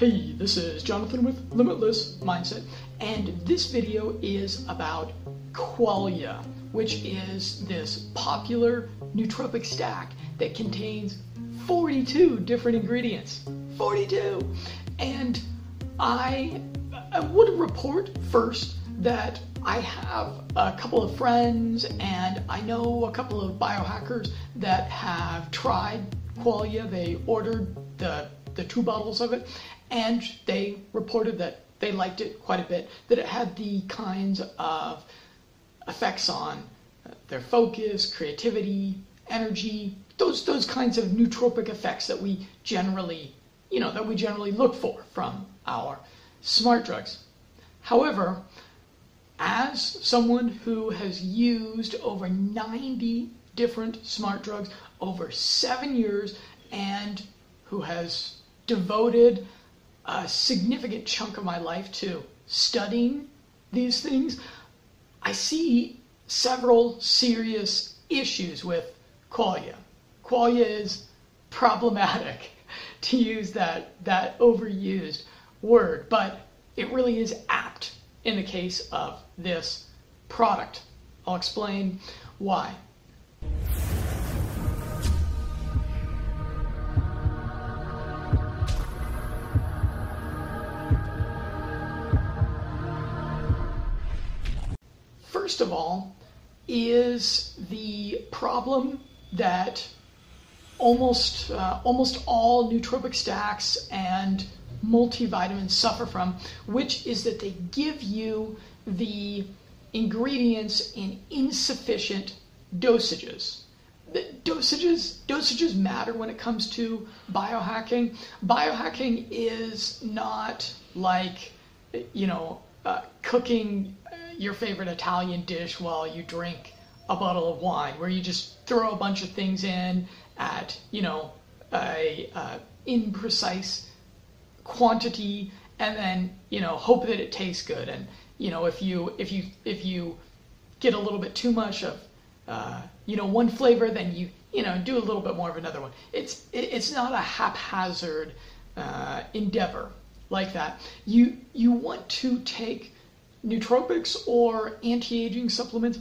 Hey, this is Jonathan with Limitless Mindset, and this video is about Qualia, which is this popular nootropic stack that contains 42 different ingredients. 42! And I, I would report first that I have a couple of friends and I know a couple of biohackers that have tried Qualia. They ordered the, the two bottles of it and they reported that they liked it quite a bit, that it had the kinds of effects on their focus, creativity, energy, those those kinds of nootropic effects that we generally, you know, that we generally look for from our smart drugs. However, as someone who has used over 90 different smart drugs over 7 years and who has devoted a significant chunk of my life to studying these things, I see several serious issues with qualia. Qualia is problematic, to use that, that overused word, but it really is apt in the case of this product. I'll explain why. First of all, is the problem that almost uh, almost all nootropic stacks and multivitamins suffer from, which is that they give you the ingredients in insufficient dosages. The dosages dosages matter when it comes to biohacking. Biohacking is not like you know uh, cooking your favorite Italian dish while you drink a bottle of wine, where you just throw a bunch of things in at you know a imprecise quantity, and then you know hope that it tastes good. And you know if you if you if you get a little bit too much of uh, you know one flavor, then you you know do a little bit more of another one. It's it's not a haphazard uh, endeavor like that. You you want to take nootropics or anti-aging supplements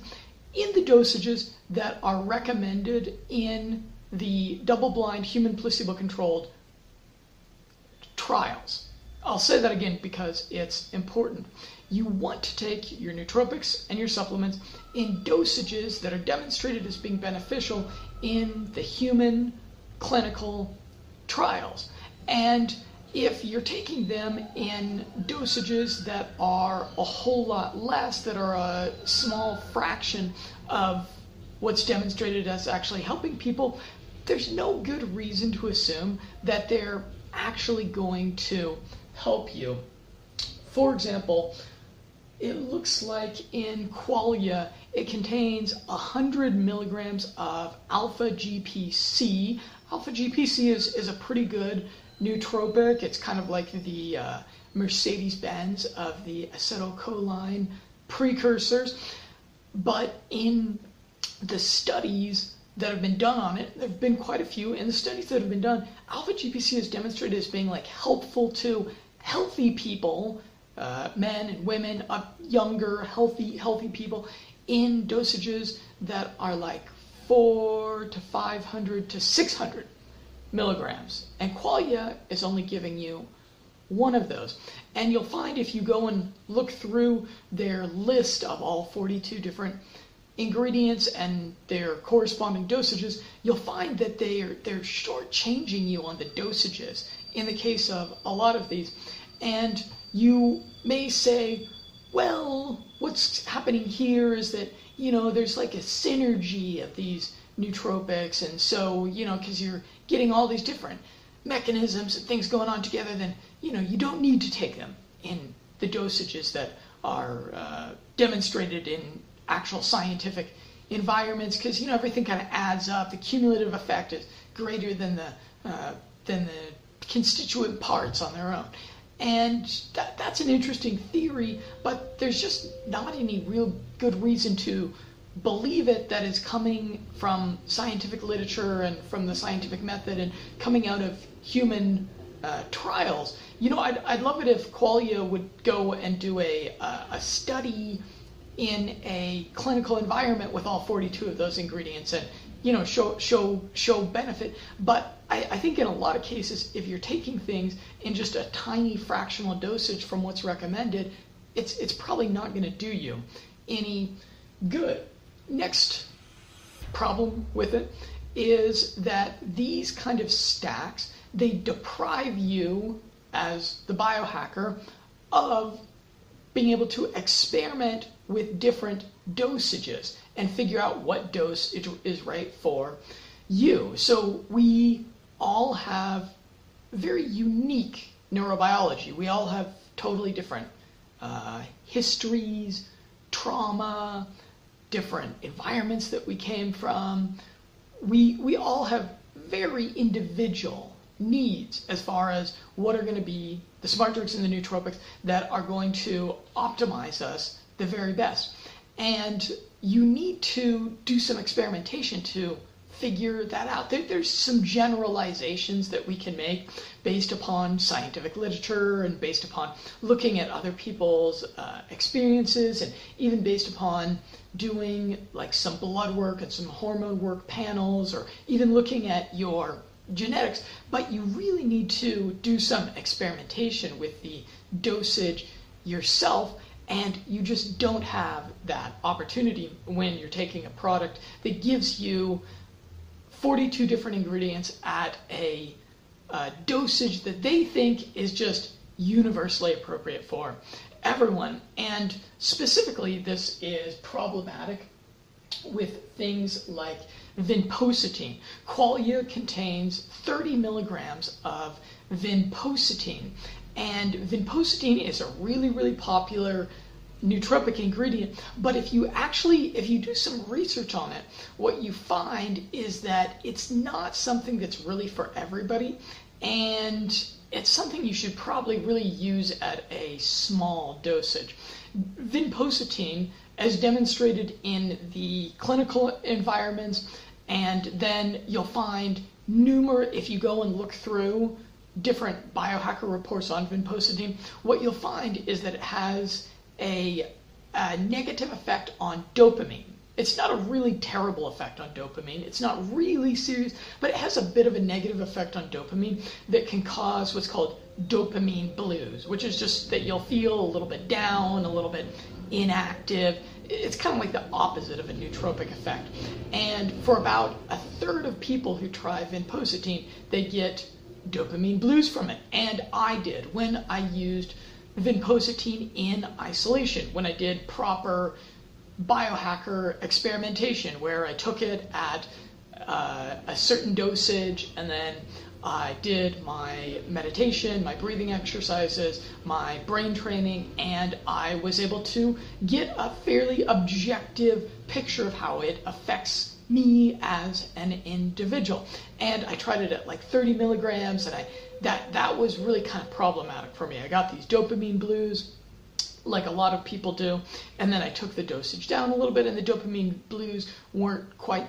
in the dosages that are recommended in the double-blind human placebo-controlled trials. I'll say that again because it's important. You want to take your nootropics and your supplements in dosages that are demonstrated as being beneficial in the human clinical trials. And if you're taking them in dosages that are a whole lot less, that are a small fraction of what's demonstrated as actually helping people, there's no good reason to assume that they're actually going to help you. For example, it looks like in Qualia it contains 100 milligrams of alpha GPC. Alpha GPC is, is a pretty good nootropic. It's kind of like the uh, Mercedes Benz of the acetylcholine precursors. But in the studies that have been done on it, there have been quite a few. In the studies that have been done, alpha GPC is demonstrated as being like helpful to healthy people, uh, men and women, uh, younger, healthy, healthy people, in dosages that are like four to 500 to 600 milligrams. And Qualia is only giving you one of those. And you'll find if you go and look through their list of all 42 different ingredients and their corresponding dosages, you'll find that they're they're shortchanging you on the dosages in the case of a lot of these. And you may say, well, what's happening here is that, you know, there's like a synergy of these nootropics and so, you know, because you're getting all these different mechanisms and things going on together, then, you know, you don't need to take them in the dosages that are uh, demonstrated in actual scientific environments because you know everything kind of adds up. The cumulative effect is greater than the uh, than the constituent parts on their own, and that, that's an interesting theory. But there's just not any real good reason to believe it that is coming from scientific literature and from the scientific method and coming out of human uh, trials. You know, I'd, I'd love it if Qualia would go and do a, a, a study in a clinical environment with all 42 of those ingredients and you know show show show benefit but I, I, think in a lot of cases if you're taking things in just a tiny fractional dosage from what's recommended it's it's probably not going to do you any good next problem with it is that these kind of stacks they deprive you as the biohacker of being able to experiment with different dosages and figure out what dose is right for you. So we all have very unique neurobiology. We all have totally different uh, histories, trauma, different environments that we came from. We, we all have very individual needs as far as what are going to be the smart drugs and the nootropics that are going to optimize us the very best. And you need to do some experimentation to figure that out. There, there's some generalizations that we can make based upon scientific literature and based upon looking at other people's uh, experiences and even based upon doing like some blood work and some hormone work panels or even looking at your genetics, but you really need to do some experimentation with the dosage yourself. And you just don't have that opportunity when you're taking a product that gives you 42 different ingredients at a, a dosage that they think is just universally appropriate for everyone. And specifically, this is problematic with things like vinpocetine. Qualia contains 30 milligrams of vinpocetine, and vinpocetine is a really, really popular nootropic ingredient. But if you actually, if you do some research on it, what you find is that it's not something that's really for everybody, and it's something you should probably really use at a small dosage. Vinpocetine, as demonstrated in the clinical environments, and then you'll find if you go and look through different biohacker reports on vinpocetine, what you'll find is that it has a, a negative effect on dopamine. It's not a really terrible effect on dopamine. It's not really serious, but it has a bit of a negative effect on dopamine that can cause what's called dopamine blues, which is just that you'll feel a little bit down, a little bit inactive. It's kind of like the opposite of a nootropic effect. And for about a third of people who try vinpocetine, they get dopamine blues from it. And I did when I used vinpocetine in isolation, when I did proper biohacker experimentation, where I took it at uh, a certain dosage and then I did my meditation, my breathing exercises, my brain training, and I was able to get a fairly objective picture of how it affects me as an individual. And I tried it at like 30 milligrams, and I that that was really kind of problematic for me. I got these dopamine blues like a lot of people do. And then I took the dosage down a little bit, and the dopamine blues weren't quite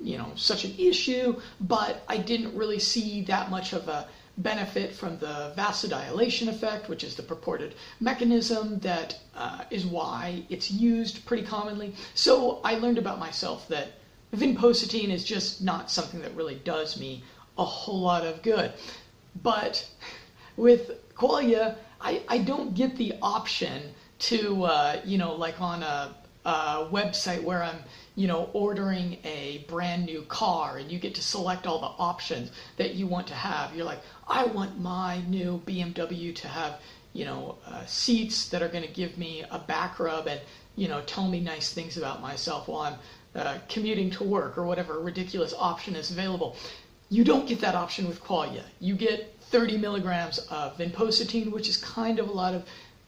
you know such an issue, but I didn't really see that much of a benefit from the vasodilation effect, which is the purported mechanism that uh, is why it's used pretty commonly. So I learned about myself that vinpocetine is just not something that really does me a whole lot of good. But with Qualia, I, I don't get the option to, uh, you know, like on a, a website where I'm you know, ordering a brand new car and you get to select all the options that you want to have. You're like, I want my new BMW to have, you know, uh, seats that are going to give me a back rub and, you know, tell me nice things about myself while I'm uh, commuting to work or whatever ridiculous option is available. You don't get that option with Qualia. You get 30 milligrams of vinpocetine, which is kind of a lot of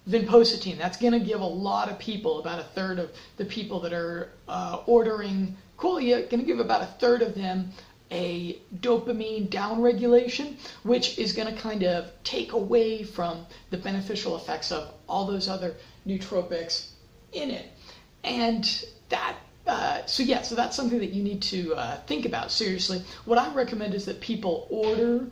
vinpocetine. That's going to give a lot of people, about a third of the people that are uh, ordering Qualia, going to give about a third of them a dopamine downregulation, which is going to kind of take away from the beneficial effects of all those other nootropics in it. And that, uh, so yeah, so that's something that you need to uh, think about seriously. What I recommend is that people order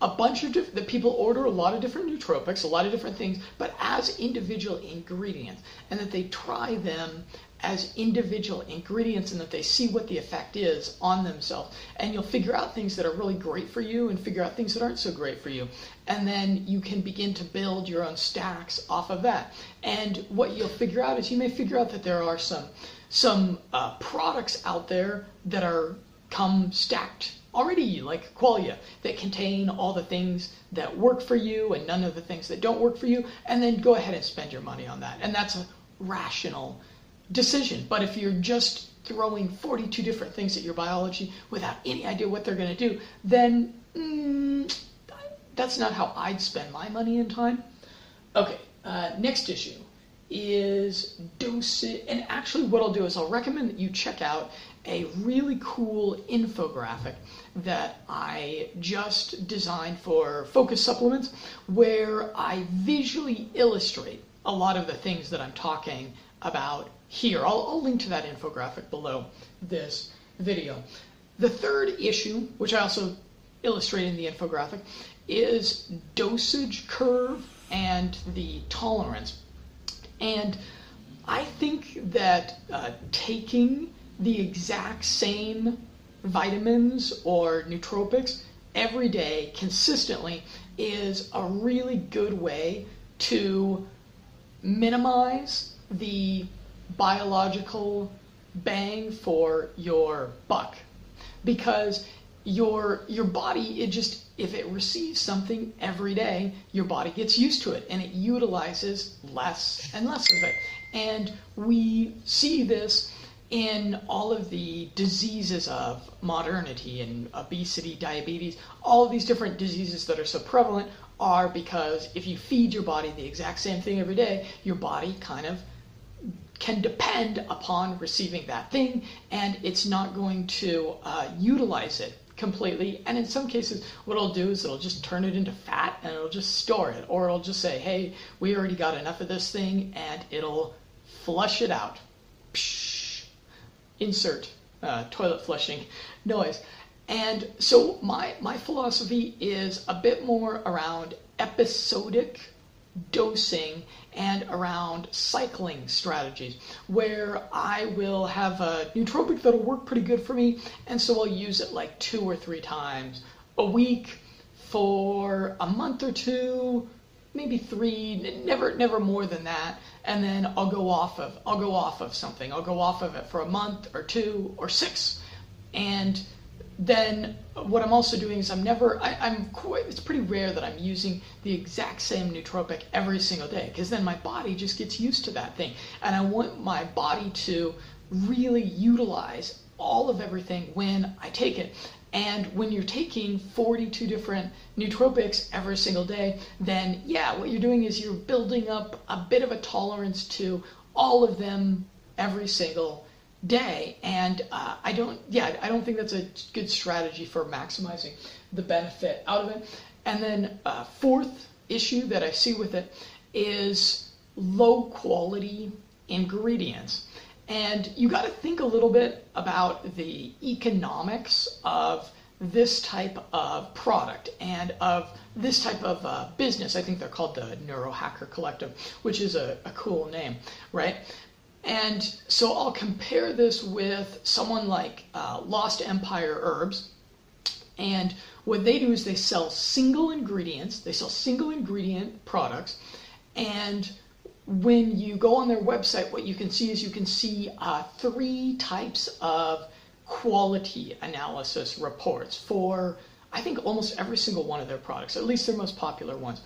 a bunch of different, that people order a lot of different nootropics, a lot of different things, but as individual ingredients, and that they try them as individual ingredients and that they see what the effect is on themselves. And you'll figure out things that are really great for you and figure out things that aren't so great for you. And then you can begin to build your own stacks off of that. And what you'll figure out is you may figure out that there are some some uh, products out there that are come stacked already like qualia that contain all the things that work for you and none of the things that don't work for you and then go ahead and spend your money on that. And that's a rational decision. But if you're just throwing 42 different things at your biology without any idea what they're going to do then mm, that's not how i'd spend my money and time. Okay uh, next issue is dosage and actually what i'll do is i'll recommend that you check out a really cool infographic that I just designed for focus supplements where I visually illustrate a lot of the things that I'm talking about here. I'll, I'll link to that infographic below this video. The third issue, which I also illustrate in the infographic, is dosage curve and the tolerance. And I think that uh, taking the exact same vitamins or nootropics every day consistently is a really good way to minimize the biological bang for your buck. Because your your body it just if it receives something every day your body gets used to it and it utilizes less and less of it. And we see this in all of the diseases of modernity and obesity, diabetes, all of these different diseases that are so prevalent are because if you feed your body the exact same thing every day, your body kind of can depend upon receiving that thing and it's not going to uh, utilize it completely. And in some cases, what it'll do is it'll just turn it into fat and it'll just store it. Or it'll just say, hey, we already got enough of this thing and it'll flush it out. Psh insert uh, toilet flushing noise. And so my, my philosophy is a bit more around episodic dosing and around cycling strategies where I will have a nootropic that'll work pretty good for me and so I'll use it like two or three times a week for a month or two maybe three never never more than that and then I'll go off of I'll go off of something. I'll go off of it for a month or two or six, and then what I'm also doing is I'm never I, am quite it's pretty rare that I'm using the exact same nootropic every single day because then my body just gets used to that thing, and I want my body to really utilize all of everything when I take it. And when you're taking 42 different nootropics every single day, then yeah, what you're doing is you're building up a bit of a tolerance to all of them every single day. And uh, I don't, yeah, I don't think that's a good strategy for maximizing the benefit out of it. And then uh, fourth issue that I see with it is low quality ingredients. And you got to think a little bit about the economics of this type of product and of this type of uh, business. I think they're called the Neurohacker Collective, which is a, a cool name, right? And so I'll compare this with someone like uh, Lost Empire Herbs. And what they do is they sell single ingredients, they sell single ingredient products, and when you go on their website, what you can see is you can see uh, three types of quality analysis reports for, I think, almost every single one of their products, at least their most popular ones.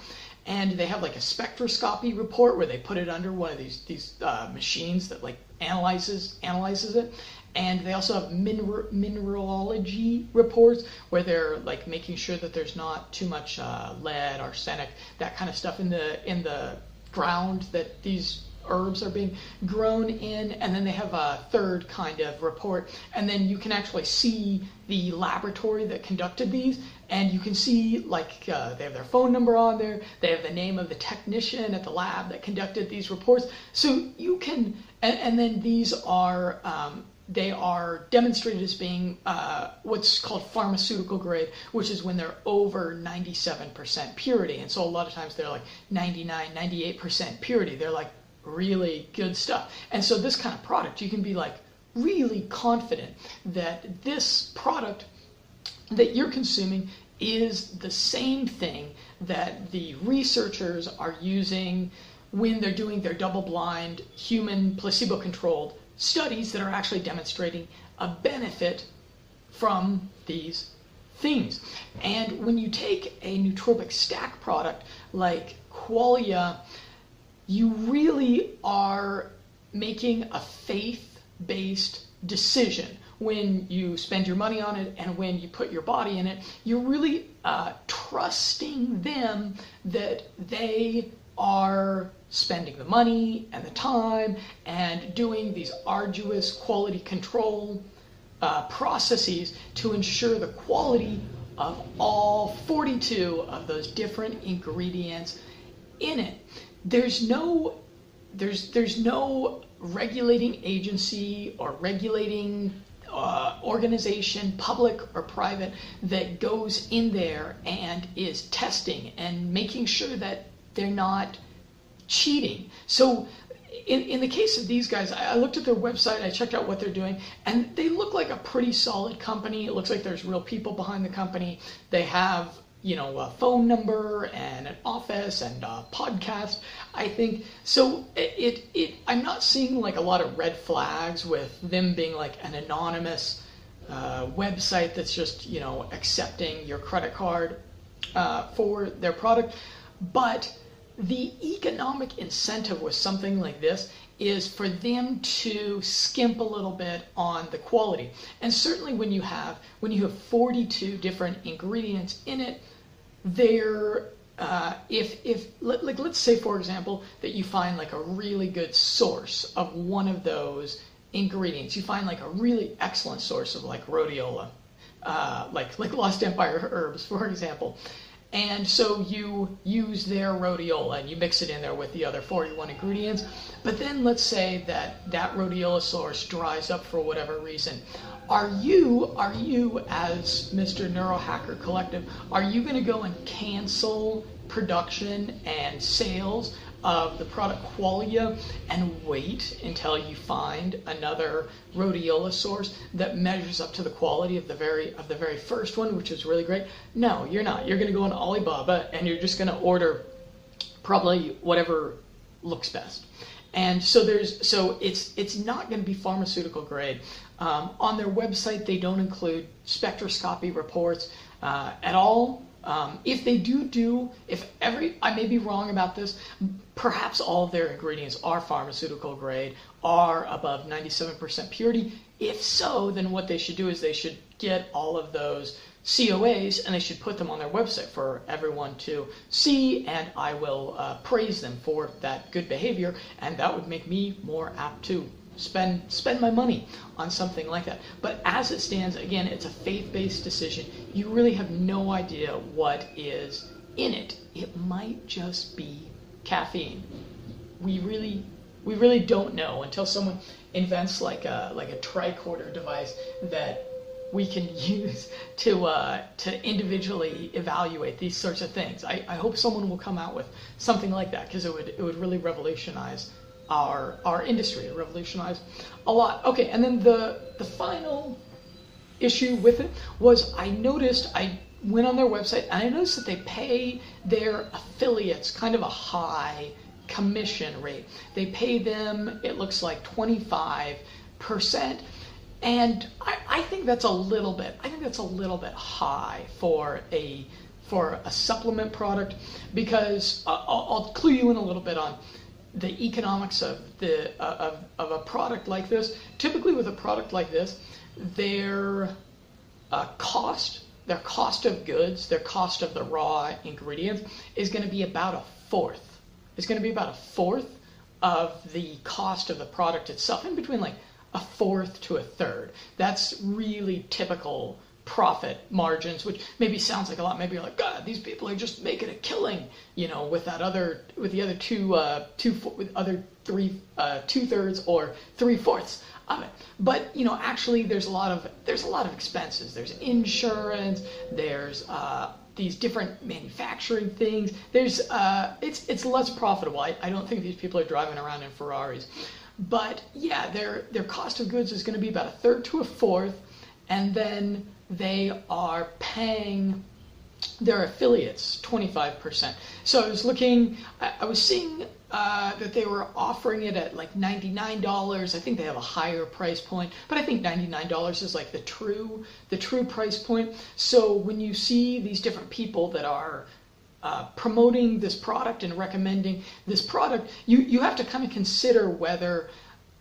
And they have like a spectroscopy report where they put it under one of these these uh, machines that like analyzes analyzes it, and they also have mineral, mineralogy reports where they're like making sure that there's not too much uh, lead, arsenic, that kind of stuff in the in the ground that these herbs are being grown in, and then they have a third kind of report, and then you can actually see the laboratory that conducted these, and you can see like uh, they have their phone number on there, they have the name of the technician at the lab that conducted these reports, so you can, and, and then these are um, they are demonstrated as being uh, what's called pharmaceutical grade, which is when they're over 97% purity. And so a lot of times they're like 99, 98% purity. They're like really good stuff. And so this kind of product, you can be like really confident that this product that you're consuming is the same thing that the researchers are using when they're doing their double blind, human placebo controlled studies that are actually demonstrating a benefit from these things. And when you take a nootropic stack product like Qualia, you really are making a faith based decision when you spend your money on it and when you put your body in it. You're really uh, trusting them that they are spending the money and the time and doing these arduous quality control uh, processes to ensure the quality of all 42 of those different ingredients in it. There's no there's there's no regulating agency or regulating uh, organization, public or private, that goes in there and is testing and making sure that they're not cheating. So in, in the case of these guys, I, I looked at their website, I checked out what they're doing, and they look like a pretty solid company. It looks like there's real people behind the company. They have you know, a phone number and an office and a podcast. I think so. It, it, it I'm not seeing like a lot of red flags with them being like an anonymous uh, website that's just you know accepting your credit card uh, for their product, but the economic incentive with something like this is for them to skimp a little bit on the quality. And certainly when you have when you have 42 different ingredients in it, there uh, if if like let's say for example that you find like a really good source of one of those ingredients, you find like a really excellent source of like rhodiola, uh, like like Lost Empire herbs, for example and so you use their rhodiola and you mix it in there with the other 41 ingredients. But then let's say that that rhodiola source dries up for whatever reason. Are you, are you as Mr. Neurohacker Collective, are you going to go and cancel production and sales of the product Qualia and wait until you find another rhodiola source that measures up to the quality of the very of the very first one, which is really great. No, you're not. You're going to go on Alibaba and you're just going to order probably whatever looks best. And so there's so it's it's not going to be pharmaceutical grade. Um, on their website, they don't include spectroscopy reports uh, at all. Um, if they do do, if every, I may be wrong about this, perhaps all of their ingredients are pharmaceutical grade, are above 97% purity. If so, then what they should do is they should get all of those COAs and they should put them on their website for everyone to see, and I will uh, praise them for that good behavior, and that would make me more apt to spend spend my money on something like that. But as it stands, again, it's a faith-based decision. You really have no idea what is in it. It might just be caffeine. We really we really don't know until someone invents like a like a tricorder device that we can use to uh, to individually evaluate these sorts of things. I, I hope someone will come out with something like that because it would it would really revolutionize our our industry, revolutionized a lot. Okay, and then the the final issue with it was I noticed I went on their website and I noticed that they pay their affiliates kind of a high commission rate. They pay them, it looks like 25%. And I, I think that's a little bit, I think that's a little bit high for a for a supplement product because uh, I'll, I'll clue you in a little bit on the economics of the uh, of, of a product like this. Typically, with a product like this, their uh, cost, their cost of goods, their cost of the raw ingredients is going to be about a fourth. It's going to be about a fourth of the cost of the product itself, in between like a fourth to a third. That's really typical profit margins, which maybe sounds like a lot. Maybe you're like, God, these people are just making a killing, you know, with that other, with the other two, uh, two, with other three, uh, two thirds or three fourths of it. But you know, actually, there's a lot of there's a lot of expenses. There's insurance. There's uh, these different manufacturing things. There's uh, it's it's less profitable. I, I don't think these people are driving around in Ferraris, but yeah, their their cost of goods is going to be about a third to a fourth, and then they are paying their affiliates 25%. So I was looking, I, I was seeing uh, that they were offering it at like $99. I think they have a higher price point, but I think $99 is like the true the true price point. So when you see these different people that are uh, promoting this product and recommending this product, you, you have to kind of consider whether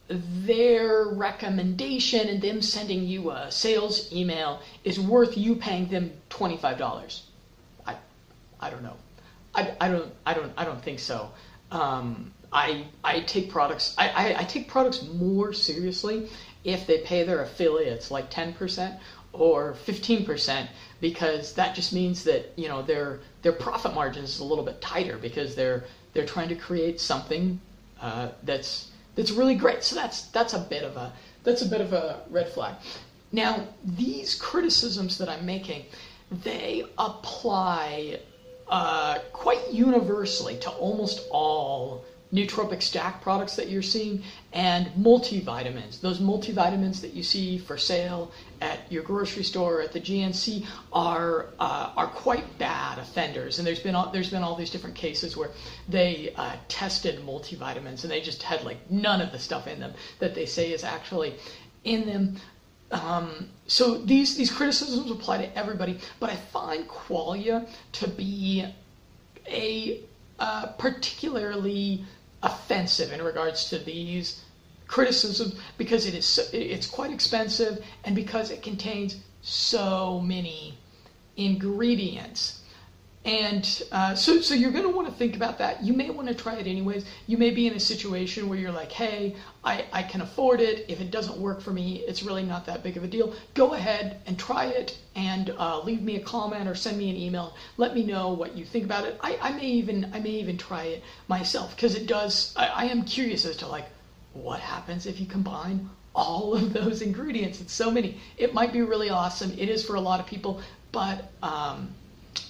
their recommendation and them sending you a sales email is worth you paying them $25. I, I don't know. I, I don't I don't I don't think so. Um, I I take products I, I, I take products more seriously if they pay their affiliates like 10% or 15% because that just means that you know their their profit margin is a little bit tighter because they're they're trying to create something uh, that's that's really great. So that's that's a bit of a that's a bit of a red flag. Now these criticisms that I'm making, they apply uh, quite universally to almost all nootropic stack products that you're seeing and multivitamins. Those multivitamins that you see for sale at your grocery store at the GNC are uh, are quite bad offenders. And there's been all, there's been all these different cases where they uh, tested multivitamins and they just had like none of the stuff in them that they say is actually in them. Um, so these these criticisms apply to everybody, but I find qualia to be a uh, particularly offensive in regards to these criticisms because it is so, it's quite expensive and because it contains so many ingredients and uh, so, so you're going to want to think about that. You may want to try it anyways. You may be in a situation where you're like, hey, I, I can afford it. If it doesn't work for me, it's really not that big of a deal. Go ahead and try it and uh, leave me a comment or send me an email. Let me know what you think about it. I, I may even I may even try it myself because it does. I, I am curious as to like what happens if you combine all of those ingredients. It's so many. It might be really awesome. It is for a lot of people, but um,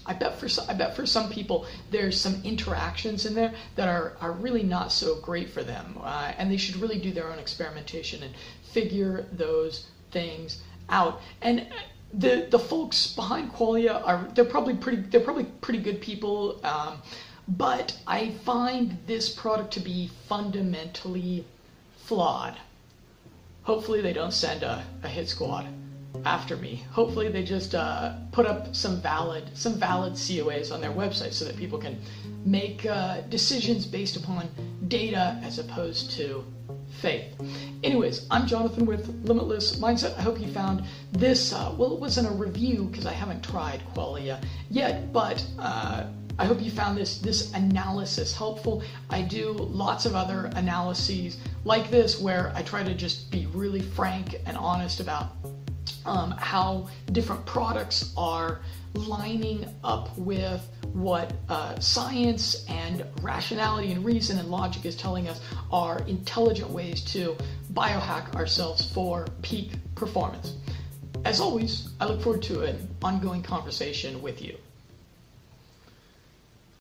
I bet for I bet for some people there's some interactions in there that are, are really not so great for them, uh, and they should really do their own experimentation and figure those things out. And the the folks behind Qualia are they're probably pretty they're probably pretty good people, um, but I find this product to be fundamentally flawed. Hopefully they don't send a, a hit squad after me. Hopefully, they just uh, put up some valid some valid COAs on their website so that people can make uh, decisions based upon data as opposed to faith. Anyways, I'm Jonathan with Limitless Mindset. I hope you found this. Uh, well, it wasn't a review because I haven't tried Qualia yet, but. Uh, I hope you found this this analysis helpful. I do lots of other analyses like this where I try to just be really frank and honest about um, how different products are lining up with what uh, science and rationality and reason and logic is telling us are intelligent ways to biohack ourselves for peak performance. As always, I look forward to an ongoing conversation with you.